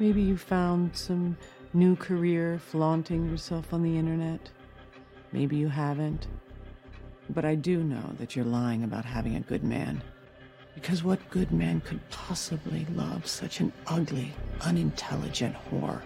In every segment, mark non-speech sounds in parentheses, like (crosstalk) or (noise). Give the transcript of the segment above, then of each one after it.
Maybe you found some new career flaunting yourself on the internet. Maybe you haven't. But I do know that you're lying about having a good man. Because what good man could possibly love such an ugly, unintelligent whore?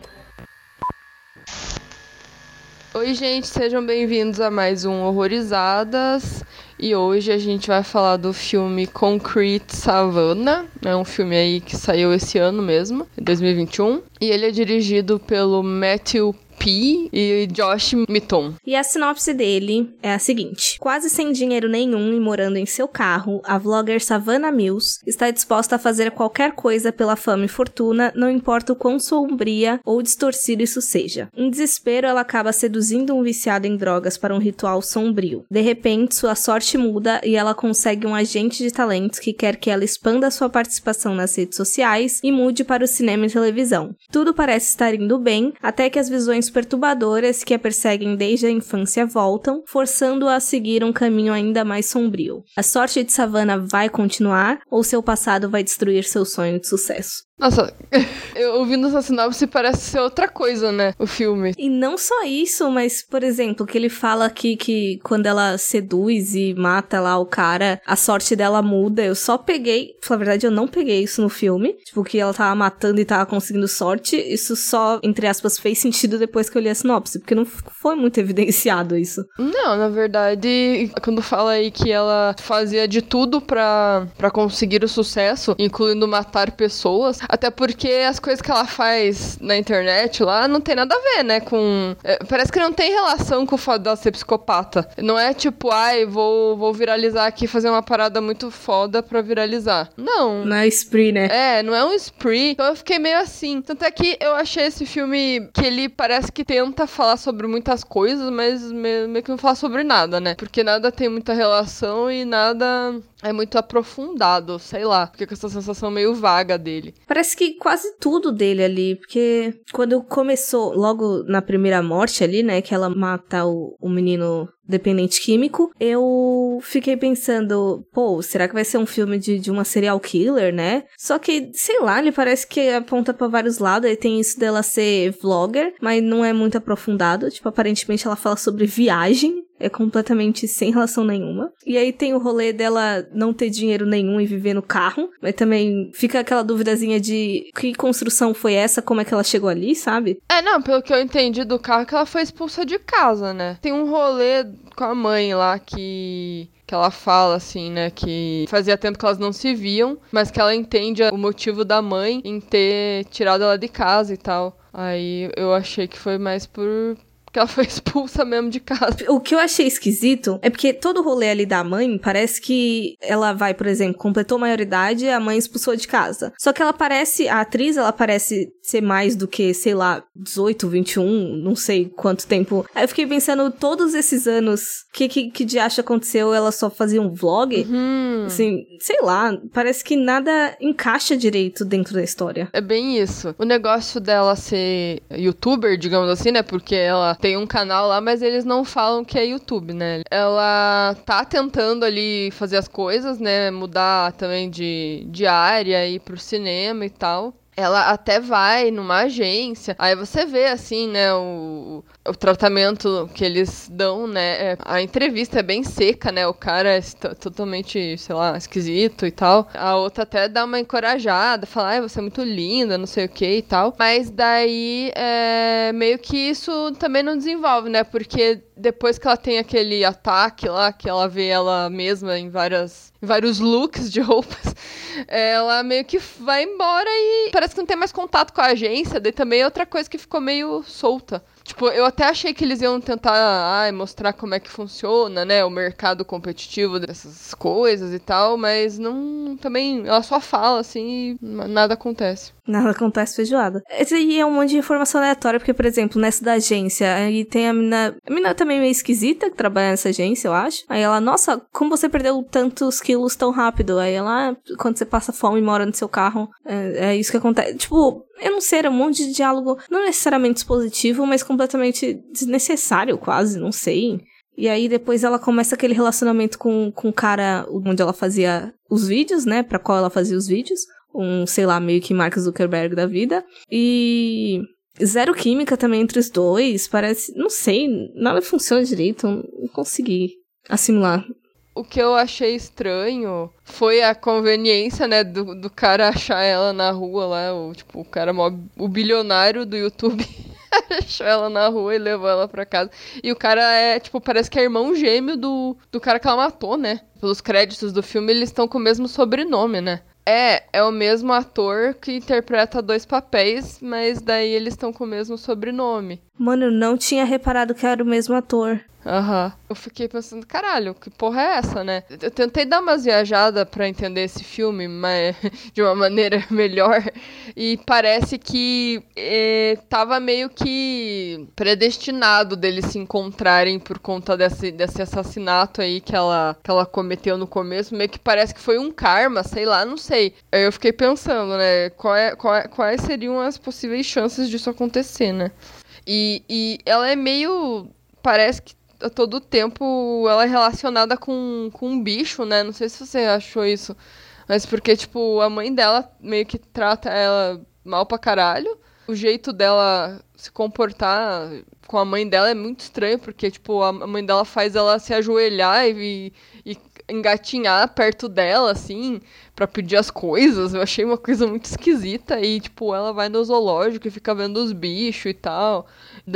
Oi, gente, sejam bem-vindos a mais um Horrorizadas. E hoje a gente vai falar do filme Concrete Savannah. É um filme aí que saiu esse ano mesmo, 2021. E ele é dirigido pelo Matthew P e Josh Mitton. E a sinopse dele é a seguinte: quase sem dinheiro nenhum e morando em seu carro, a vlogger Savannah Mills está disposta a fazer qualquer coisa pela fama e fortuna, não importa o quão sombria ou distorcido isso seja. Em desespero, ela acaba seduzindo um viciado em drogas para um ritual sombrio. De repente, sua sorte muda e ela consegue um agente de talentos que quer que ela expanda sua participação nas redes sociais e mude para o cinema e televisão. Tudo parece estar indo bem, até que as visões perturbadoras que a perseguem desde a infância voltam, forçando-a a seguir um caminho ainda mais sombrio. A sorte de Savannah vai continuar ou seu passado vai destruir seu sonho de sucesso? Nossa, (laughs) eu ouvindo essa sinopse parece ser outra coisa, né? O filme. E não só isso, mas, por exemplo, que ele fala aqui que quando ela seduz e mata lá o cara, a sorte dela muda. Eu só peguei, na verdade, eu não peguei isso no filme. Tipo, que ela tava matando e tava conseguindo sorte. Isso só, entre aspas, fez sentido depois que eu li a sinopse, porque não foi muito evidenciado isso. Não, na verdade, quando fala aí que ela fazia de tudo para conseguir o sucesso, incluindo matar pessoas, até porque as coisas que ela faz na internet lá não tem nada a ver, né? Com. É, parece que não tem relação com o fato dela ser psicopata. Não é tipo, ai, vou, vou viralizar aqui fazer uma parada muito foda pra viralizar. Não. Não é spree, né? É, não é um spree. Então eu fiquei meio assim. Tanto é que eu achei esse filme que ele parece que tenta falar sobre muitas coisas, mas meio que não fala sobre nada, né? Porque nada tem muita relação e nada é muito aprofundado, sei lá. Fica com essa sensação meio vaga dele. Parece que quase tudo dele ali, porque quando começou, logo na primeira morte ali, né, que ela mata o, o menino dependente químico, eu fiquei pensando, pô, será que vai ser um filme de, de uma serial killer, né? Só que, sei lá, ele parece que aponta para vários lados, aí tem isso dela ser vlogger, mas não é muito aprofundado, tipo, aparentemente ela fala sobre viagem, é completamente sem relação nenhuma. E aí tem o rolê dela não ter dinheiro nenhum e viver no carro, mas também fica aquela duvidazinha de que construção foi essa, como é que ela chegou ali, sabe? É, não, pelo que eu entendi do carro, que ela foi expulsa de casa, né? Tem um rolê com a mãe lá que que ela fala assim, né, que fazia tempo que elas não se viam, mas que ela entende o motivo da mãe em ter tirado ela de casa e tal. Aí eu achei que foi mais por que ela foi (laughs) expulsa mesmo de casa. O que eu achei esquisito é porque todo o rolê ali da mãe parece que ela vai, por exemplo, completou maioridade e a mãe expulsou de casa. Só que ela parece, a atriz, ela parece ser mais do que, sei lá, 18, 21, não sei quanto tempo. Aí eu fiquei pensando, todos esses anos, o que, que, que de acha aconteceu? Ela só fazia um vlog? Uhum. Assim, sei lá, parece que nada encaixa direito dentro da história. É bem isso. O negócio dela ser youtuber, digamos assim, né? Porque ela tem um canal lá, mas eles não falam que é YouTube, né? Ela tá tentando ali fazer as coisas, né? Mudar também de, de área, ir pro cinema e tal ela até vai numa agência, aí você vê assim, né, o, o tratamento que eles dão, né, é, a entrevista é bem seca, né, o cara é totalmente, sei lá, esquisito e tal. A outra até dá uma encorajada, fala, ai, você é muito linda, não sei o que e tal. Mas daí, é, meio que isso também não desenvolve, né, porque depois que ela tem aquele ataque lá, que ela vê ela mesma em várias vários looks de roupas, (laughs) ela meio que vai embora e parece que não tem mais contato com a agência, daí também é outra coisa que ficou meio solta. Tipo, eu até achei que eles iam tentar ai, mostrar como é que funciona, né, o mercado competitivo dessas coisas e tal, mas não também ela só fala assim e nada acontece. Nada acontece feijoada. Esse aí é um monte de informação aleatória, porque, por exemplo, nessa da agência, aí tem a mina. A mina também meio esquisita que trabalha nessa agência, eu acho. Aí ela, nossa, como você perdeu tantos quilos tão rápido? Aí ela, quando você passa fome e mora no seu carro, é, é isso que acontece. Tipo, eu não sei, era um monte de diálogo, não necessariamente expositivo, mas completamente desnecessário, quase, não sei. E aí depois ela começa aquele relacionamento com, com o cara onde ela fazia os vídeos, né? Pra qual ela fazia os vídeos. um, sei lá, meio que Mark Zuckerberg da vida. E zero química também entre os dois, parece, não sei, nada funciona direito, não consegui assimilar. O que eu achei estranho foi a conveniência, né, do, do cara achar ela na rua lá, o, tipo, o cara, o bilionário do YouTube (laughs) achou ela na rua e levou ela pra casa. E o cara é, tipo, parece que é irmão gêmeo do, do cara que ela matou, né? Pelos créditos do filme, eles estão com o mesmo sobrenome, né? É, é o mesmo ator que interpreta dois papéis, mas daí eles estão com o mesmo sobrenome. Mano, eu não tinha reparado que era o mesmo ator. Aham. Uhum. Eu fiquei pensando, caralho, que porra é essa, né? Eu tentei dar umas viajadas para entender esse filme, mas (laughs) de uma maneira (laughs) melhor. E parece que eh, tava meio que predestinado deles se encontrarem por conta desse, desse assassinato aí que ela, que ela cometeu no começo. Meio que parece que foi um karma, sei lá, não sei. Aí eu fiquei pensando, né? Qual é, qual é, quais seriam as possíveis chances disso acontecer, né? E, e ela é meio. Parece que a todo tempo ela é relacionada com, com um bicho, né? Não sei se você achou isso. Mas porque, tipo, a mãe dela meio que trata ela mal pra caralho. O jeito dela se comportar com a mãe dela é muito estranho, porque, tipo, a mãe dela faz ela se ajoelhar e, e engatinhar perto dela, assim, para pedir as coisas. Eu achei uma coisa muito esquisita. E, tipo, ela vai no zoológico e fica vendo os bichos e tal.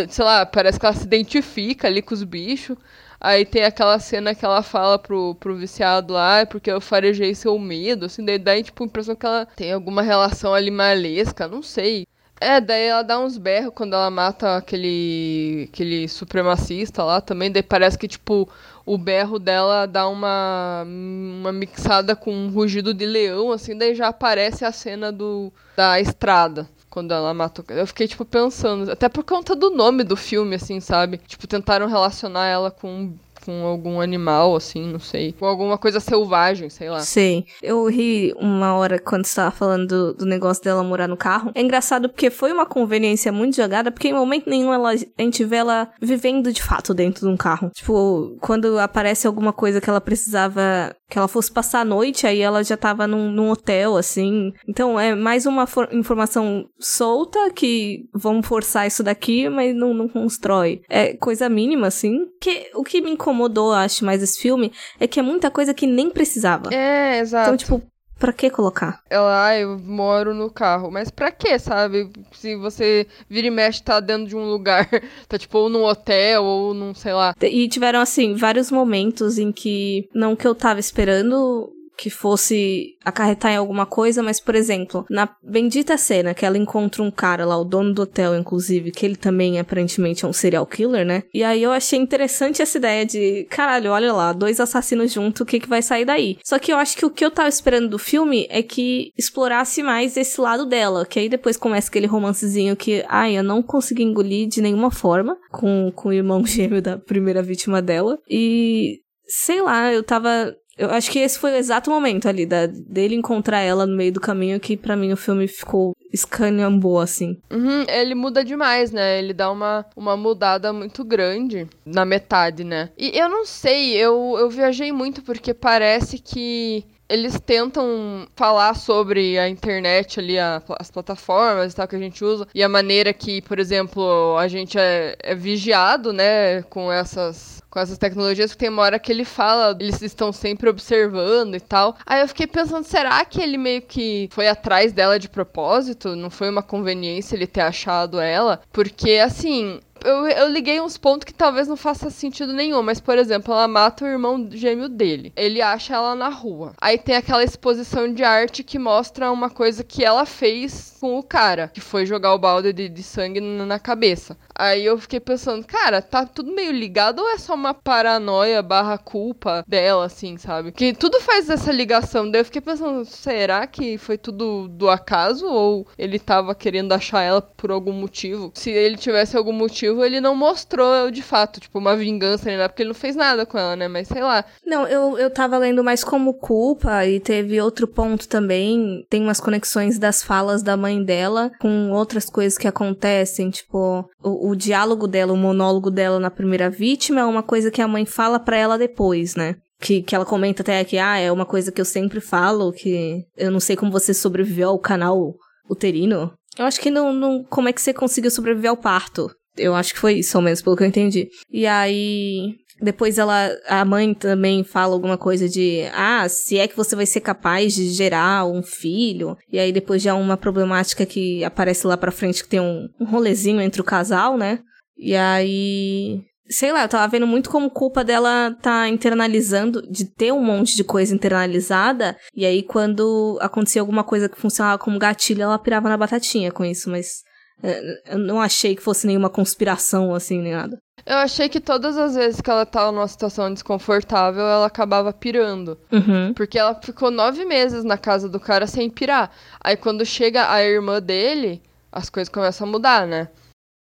Sei lá, parece que ela se identifica ali com os bichos. Aí tem aquela cena que ela fala pro, pro viciado lá, é porque eu farejei seu medo, assim, daí dá, tipo, a impressão que ela tem alguma relação animalesca, não sei. É, daí ela dá uns berros quando ela mata aquele, aquele supremacista lá também. Daí parece que, tipo, o berro dela dá uma, uma mixada com um rugido de leão, assim. Daí já aparece a cena do, da estrada quando ela matou. Eu fiquei, tipo, pensando. Até por conta do nome do filme, assim, sabe? Tipo, tentaram relacionar ela com com algum animal, assim, não sei. Com alguma coisa selvagem, sei lá. Sei. Eu ri uma hora quando você tava falando do, do, negócio dela morar no carro. É engraçado porque foi uma conveniência muito jogada, porque em momento nenhum ela, a gente vê ela vivendo de fato dentro de um carro. Tipo, quando aparece alguma coisa que ela precisava que ela fosse passar a noite, aí ela já tava num, num hotel, assim. Então é mais uma informação solta que vamos forçar isso daqui, mas não, não constrói. É coisa mínima, assim. Que, o que me incomodou, acho, mais esse filme é que é muita coisa que nem precisava. É, exato. Então, tipo, Pra que colocar? Ela, ah, eu moro no carro. Mas pra que, sabe? Se você vira e mexe, tá dentro de um lugar, (laughs) tá tipo ou num hotel ou num, sei lá. E tiveram, assim, vários momentos em que, não que eu tava esperando que fosse acarretar em alguma coisa, mas, por exemplo, na bendita cena que ela encontra um cara lá, o dono do hotel, inclusive, que ele também aparentemente é um serial killer, né? E aí eu achei interessante essa ideia de, caralho, olha lá, dois assassinos juntos, o que que vai sair daí? Só que eu acho que o que eu tava esperando do filme é que explorasse mais esse lado dela, que aí depois começa aquele romancezinho que, ai, eu não consegui engolir de nenhuma forma com, com o irmão (laughs) gêmeo da primeira vítima dela. E sei lá, eu tava eu acho que esse foi o exato momento ali, da, dele encontrar ela no meio do caminho, que para mim o filme ficou escaneambou, assim. Uhum, ele muda demais, né? Ele dá uma, uma mudada muito grande na metade, né? E eu não sei, eu, eu viajei muito porque parece que eles tentam falar sobre a internet ali, a, as plataformas e tal que a gente usa, e a maneira que, por exemplo, a gente é, é vigiado, né, com essas com essas tecnologias, que tem uma hora que ele fala, eles estão sempre observando e tal. Aí eu fiquei pensando, será que ele meio que foi atrás dela de propósito? Não foi uma conveniência ele ter achado ela? Porque, assim, eu, eu liguei uns pontos que talvez não faça sentido nenhum, mas, por exemplo, ela mata o irmão gêmeo dele. Ele acha ela na rua. Aí tem aquela exposição de arte que mostra uma coisa que ela fez com o cara, que foi jogar o balde de, de sangue na cabeça. Aí eu fiquei pensando, cara, tá tudo meio ligado ou é só uma paranoia barra culpa dela, assim, sabe? Que tudo faz essa ligação. Daí eu fiquei pensando, será que foi tudo do acaso ou ele tava querendo achar ela por algum motivo? Se ele tivesse algum motivo, ele não mostrou de fato, tipo, uma vingança nem nada, porque ele não fez nada com ela, né? Mas sei lá. Não, eu, eu tava lendo mais como culpa e teve outro ponto também. Tem umas conexões das falas da mãe dela com outras coisas que acontecem, tipo, o, diálogo dela, o monólogo dela na primeira vítima é uma coisa que a mãe fala para ela depois, né? Que, que ela comenta até que, ah, é uma coisa que eu sempre falo, que eu não sei como você sobreviveu ao canal uterino. Eu acho que não, não. Como é que você conseguiu sobreviver ao parto? Eu acho que foi isso, ao menos, pelo que eu entendi. E aí. Depois ela. A mãe também fala alguma coisa de. Ah, se é que você vai ser capaz de gerar um filho. E aí depois já uma problemática que aparece lá pra frente que tem um, um rolezinho entre o casal, né? E aí sei lá, eu tava vendo muito como culpa dela tá internalizando, de ter um monte de coisa internalizada, e aí quando acontecia alguma coisa que funcionava como gatilho, ela pirava na batatinha com isso, mas é, eu não achei que fosse nenhuma conspiração, assim, nem nada. Eu achei que todas as vezes que ela tava numa situação desconfortável, ela acabava pirando. Uhum. Porque ela ficou nove meses na casa do cara sem pirar. Aí quando chega a irmã dele, as coisas começam a mudar, né?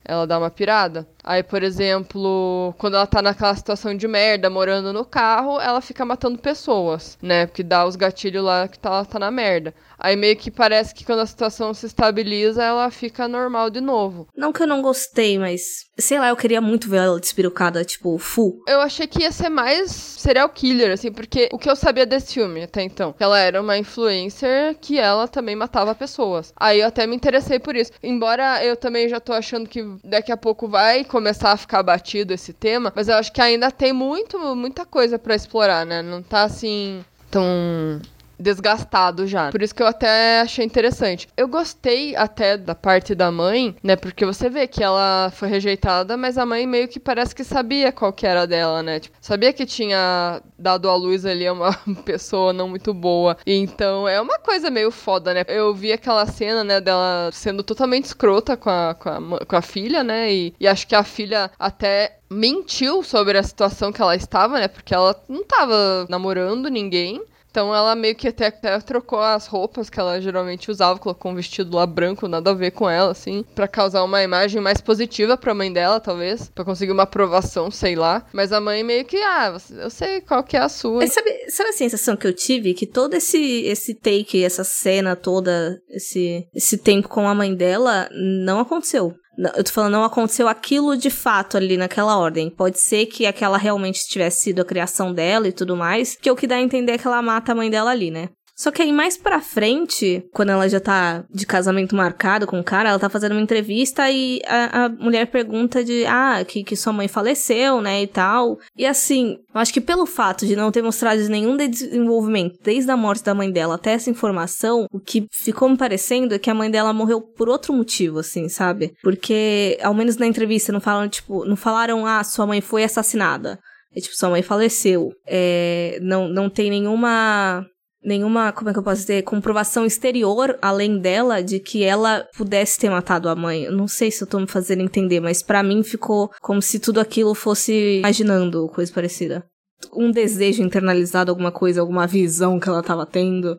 Ela dá uma pirada. Aí, por exemplo, quando ela tá naquela situação de merda, morando no carro, ela fica matando pessoas, né? Porque dá os gatilhos lá que tá, ela tá na merda. Aí meio que parece que quando a situação se estabiliza, ela fica normal de novo. Não que eu não gostei, mas sei lá, eu queria muito ver ela despirucada, tipo, full. Eu achei que ia ser mais serial killer, assim, porque o que eu sabia desse filme até então, ela era uma influencer que ela também matava pessoas. Aí eu até me interessei por isso. Embora eu também já tô achando que daqui a pouco vai começar a ficar batido esse tema, mas eu acho que ainda tem muito, muita coisa para explorar, né? Não tá assim tão desgastado já. Por isso que eu até achei interessante. Eu gostei até da parte da mãe, né? Porque você vê que ela foi rejeitada, mas a mãe meio que parece que sabia qual que era dela, né? Tipo, sabia que tinha dado à luz ali uma (laughs) pessoa não muito boa. Então é uma coisa meio foda, né? Eu vi aquela cena, né, dela sendo totalmente escrota com a, com a, com a filha, né? E, e acho que a filha até mentiu sobre a situação que ela estava, né? Porque ela não estava namorando ninguém. Então ela meio que até, até, trocou as roupas que ela geralmente usava, colocou um vestido lá branco, nada a ver com ela, assim, para causar uma imagem mais positiva pra mãe dela, talvez, para conseguir uma aprovação, sei lá. Mas a mãe meio que, ah, eu sei qual que é a sua. Mas sabe, sabe a sensação que eu tive? Que todo esse, esse take, essa cena toda, esse, esse tempo com a mãe dela, não aconteceu. Eu tô falando, não aconteceu aquilo de fato ali naquela ordem. Pode ser que aquela realmente tivesse sido a criação dela e tudo mais, que é o que dá a entender que ela mata a mãe dela ali, né? Só que aí mais pra frente, quando ela já tá de casamento marcado com o cara, ela tá fazendo uma entrevista e a, a mulher pergunta de, ah, que, que sua mãe faleceu, né, e tal. E assim, eu acho que pelo fato de não ter mostrado nenhum desenvolvimento desde a morte da mãe dela até essa informação, o que ficou me parecendo é que a mãe dela morreu por outro motivo, assim, sabe? Porque, ao menos na entrevista, não falam, tipo, não falaram, ah, sua mãe foi assassinada. É tipo, sua mãe faleceu. É, não, não tem nenhuma nenhuma, como é que eu posso dizer, comprovação exterior além dela de que ela pudesse ter matado a mãe. Eu não sei se eu tô me fazendo entender, mas para mim ficou como se tudo aquilo fosse imaginando coisa parecida. Um desejo internalizado, alguma coisa, alguma visão que ela tava tendo,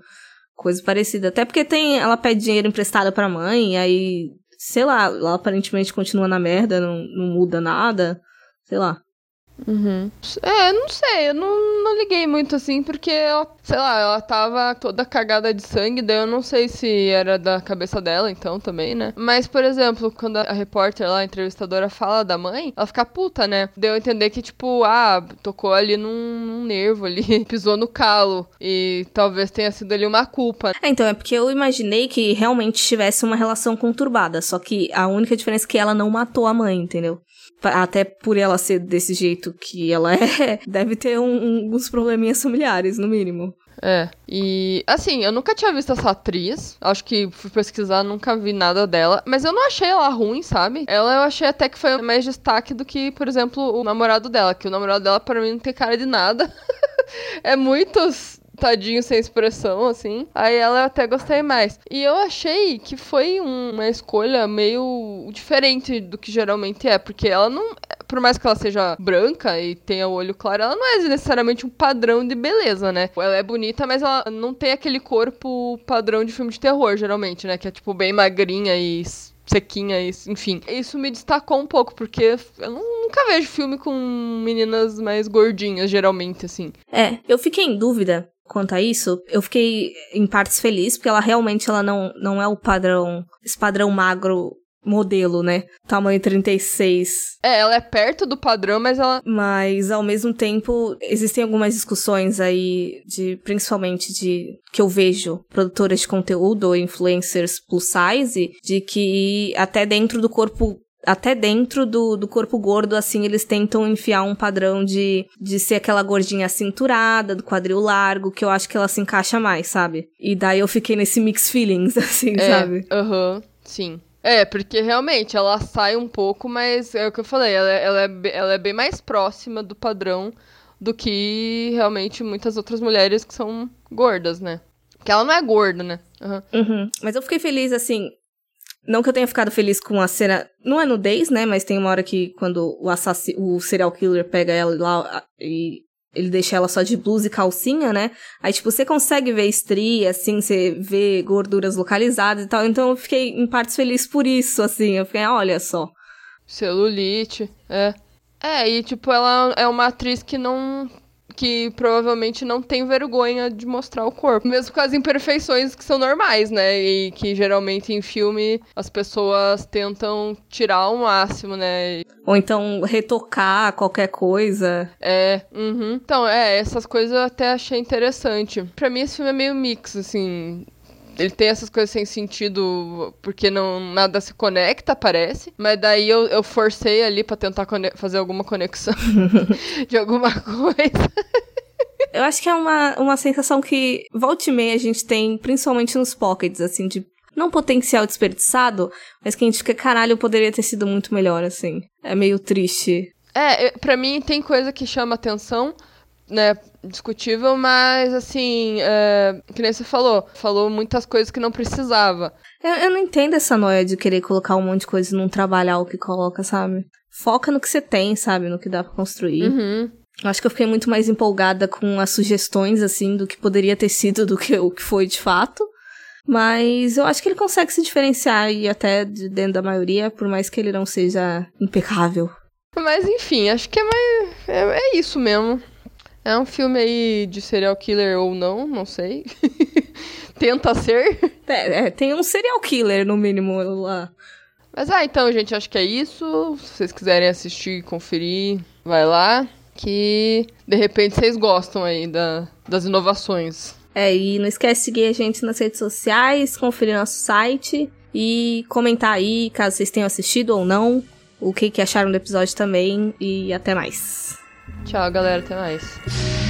coisa parecida. Até porque tem, ela pede dinheiro emprestado pra mãe, aí, sei lá, ela aparentemente continua na merda, não, não muda nada, sei lá. Uhum. É, não sei, eu não, não liguei muito assim, porque, ela, sei lá, ela tava toda cagada de sangue, daí eu não sei se era da cabeça dela, então, também, né? Mas, por exemplo, quando a repórter lá, a entrevistadora, fala da mãe, ela fica puta, né? Deu a entender que, tipo, ah, tocou ali num, num nervo ali, (laughs) pisou no calo, e talvez tenha sido ali uma culpa. É, então, é porque eu imaginei que realmente tivesse uma relação conturbada, só que a única diferença é que ela não matou a mãe, entendeu? Até por ela ser desse jeito que ela (laughs) é, deve ter um, um, uns probleminhas familiares, no mínimo. É, e assim, eu nunca tinha visto essa atriz. Acho que fui pesquisar, nunca vi nada dela. Mas eu não achei ela ruim, sabe? Ela eu achei até que foi mais destaque do que, por exemplo, o namorado dela. Que o namorado dela, para mim, não tem cara de nada. (laughs) é muitos tadinho sem expressão, assim. Aí ela eu até gostei mais. E eu achei que foi uma escolha meio diferente do que geralmente é, porque ela não. Por mais que ela seja branca e tenha o olho claro, ela não é necessariamente um padrão de beleza, né? Ela é bonita, mas ela não tem aquele corpo padrão de filme de terror, geralmente, né? Que é tipo bem magrinha e sequinha, enfim. Isso me destacou um pouco, porque eu nunca vejo filme com meninas mais gordinhas, geralmente, assim. É, eu fiquei em dúvida quanto a isso, eu fiquei em partes feliz, porque ela realmente ela não, não é o padrão, esse padrão magro modelo, né? Tamanho 36. É, ela é perto do padrão, mas ela. Mas ao mesmo tempo, existem algumas discussões aí de principalmente de que eu vejo produtoras de conteúdo ou influencers plus size, de que até dentro do corpo até dentro do, do corpo gordo, assim, eles tentam enfiar um padrão de, de ser aquela gordinha cinturada, do quadril largo, que eu acho que ela se encaixa mais, sabe? E daí eu fiquei nesse mix feelings, (laughs) assim, é, sabe? Aham, sim. É, porque realmente ela sai um pouco, mas é o que eu falei, ela, ela, é, ela é bem mais próxima do padrão do que realmente muitas outras mulheres que são gordas, né? Porque ela não é gorda, né? Uhum. Uhum. Mas eu fiquei feliz, assim. Não que eu tenha ficado feliz com a cena. Não é nudez, né? Mas tem uma hora que quando o assassino, o serial killer pega ela lá e ele deixa ela só de blusa e calcinha, né? Aí, tipo, você consegue ver estria, assim, você vê gorduras localizadas e tal. Então eu fiquei, em partes, feliz por isso, assim. Eu fiquei, ah, olha só. Celulite, é. É, e, tipo, ela é uma atriz que não que provavelmente não tem vergonha de mostrar o corpo, mesmo com as imperfeições que são normais, né? E que geralmente em filme as pessoas tentam tirar ao máximo, né? Ou então retocar qualquer coisa. É, uhum. Então, é, essas coisas eu até achei interessante. Para mim esse filme é meio mix, assim ele tem essas coisas sem sentido porque não nada se conecta, parece. Mas daí eu, eu forcei ali para tentar fazer alguma conexão (laughs) de alguma coisa. Eu acho que é uma, uma sensação que volta e meia a gente tem, principalmente nos pockets, assim, de não potencial desperdiçado, mas que a gente fica, caralho, poderia ter sido muito melhor, assim. É meio triste. É, para mim tem coisa que chama atenção, né? Discutível, mas assim, é, que nem você falou, falou muitas coisas que não precisava. Eu, eu não entendo essa noia de querer colocar um monte de coisa e não trabalhar o que coloca, sabe? Foca no que você tem, sabe? No que dá pra construir. Uhum. Acho que eu fiquei muito mais empolgada com as sugestões, assim, do que poderia ter sido do que o que foi de fato. Mas eu acho que ele consegue se diferenciar e até de dentro da maioria, por mais que ele não seja impecável. Mas enfim, acho que é mais. É, é isso mesmo. É um filme aí de serial killer ou não, não sei. (laughs) Tenta ser. É, é, tem um serial killer, no mínimo, lá. Mas ah, então, gente, acho que é isso. Se vocês quiserem assistir e conferir, vai lá. Que de repente vocês gostam aí da, das inovações. É, e não esquece de seguir a gente nas redes sociais, conferir nosso site e comentar aí, caso vocês tenham assistido ou não, o que, que acharam do episódio também. E até mais. Tchau, galera. Até mais.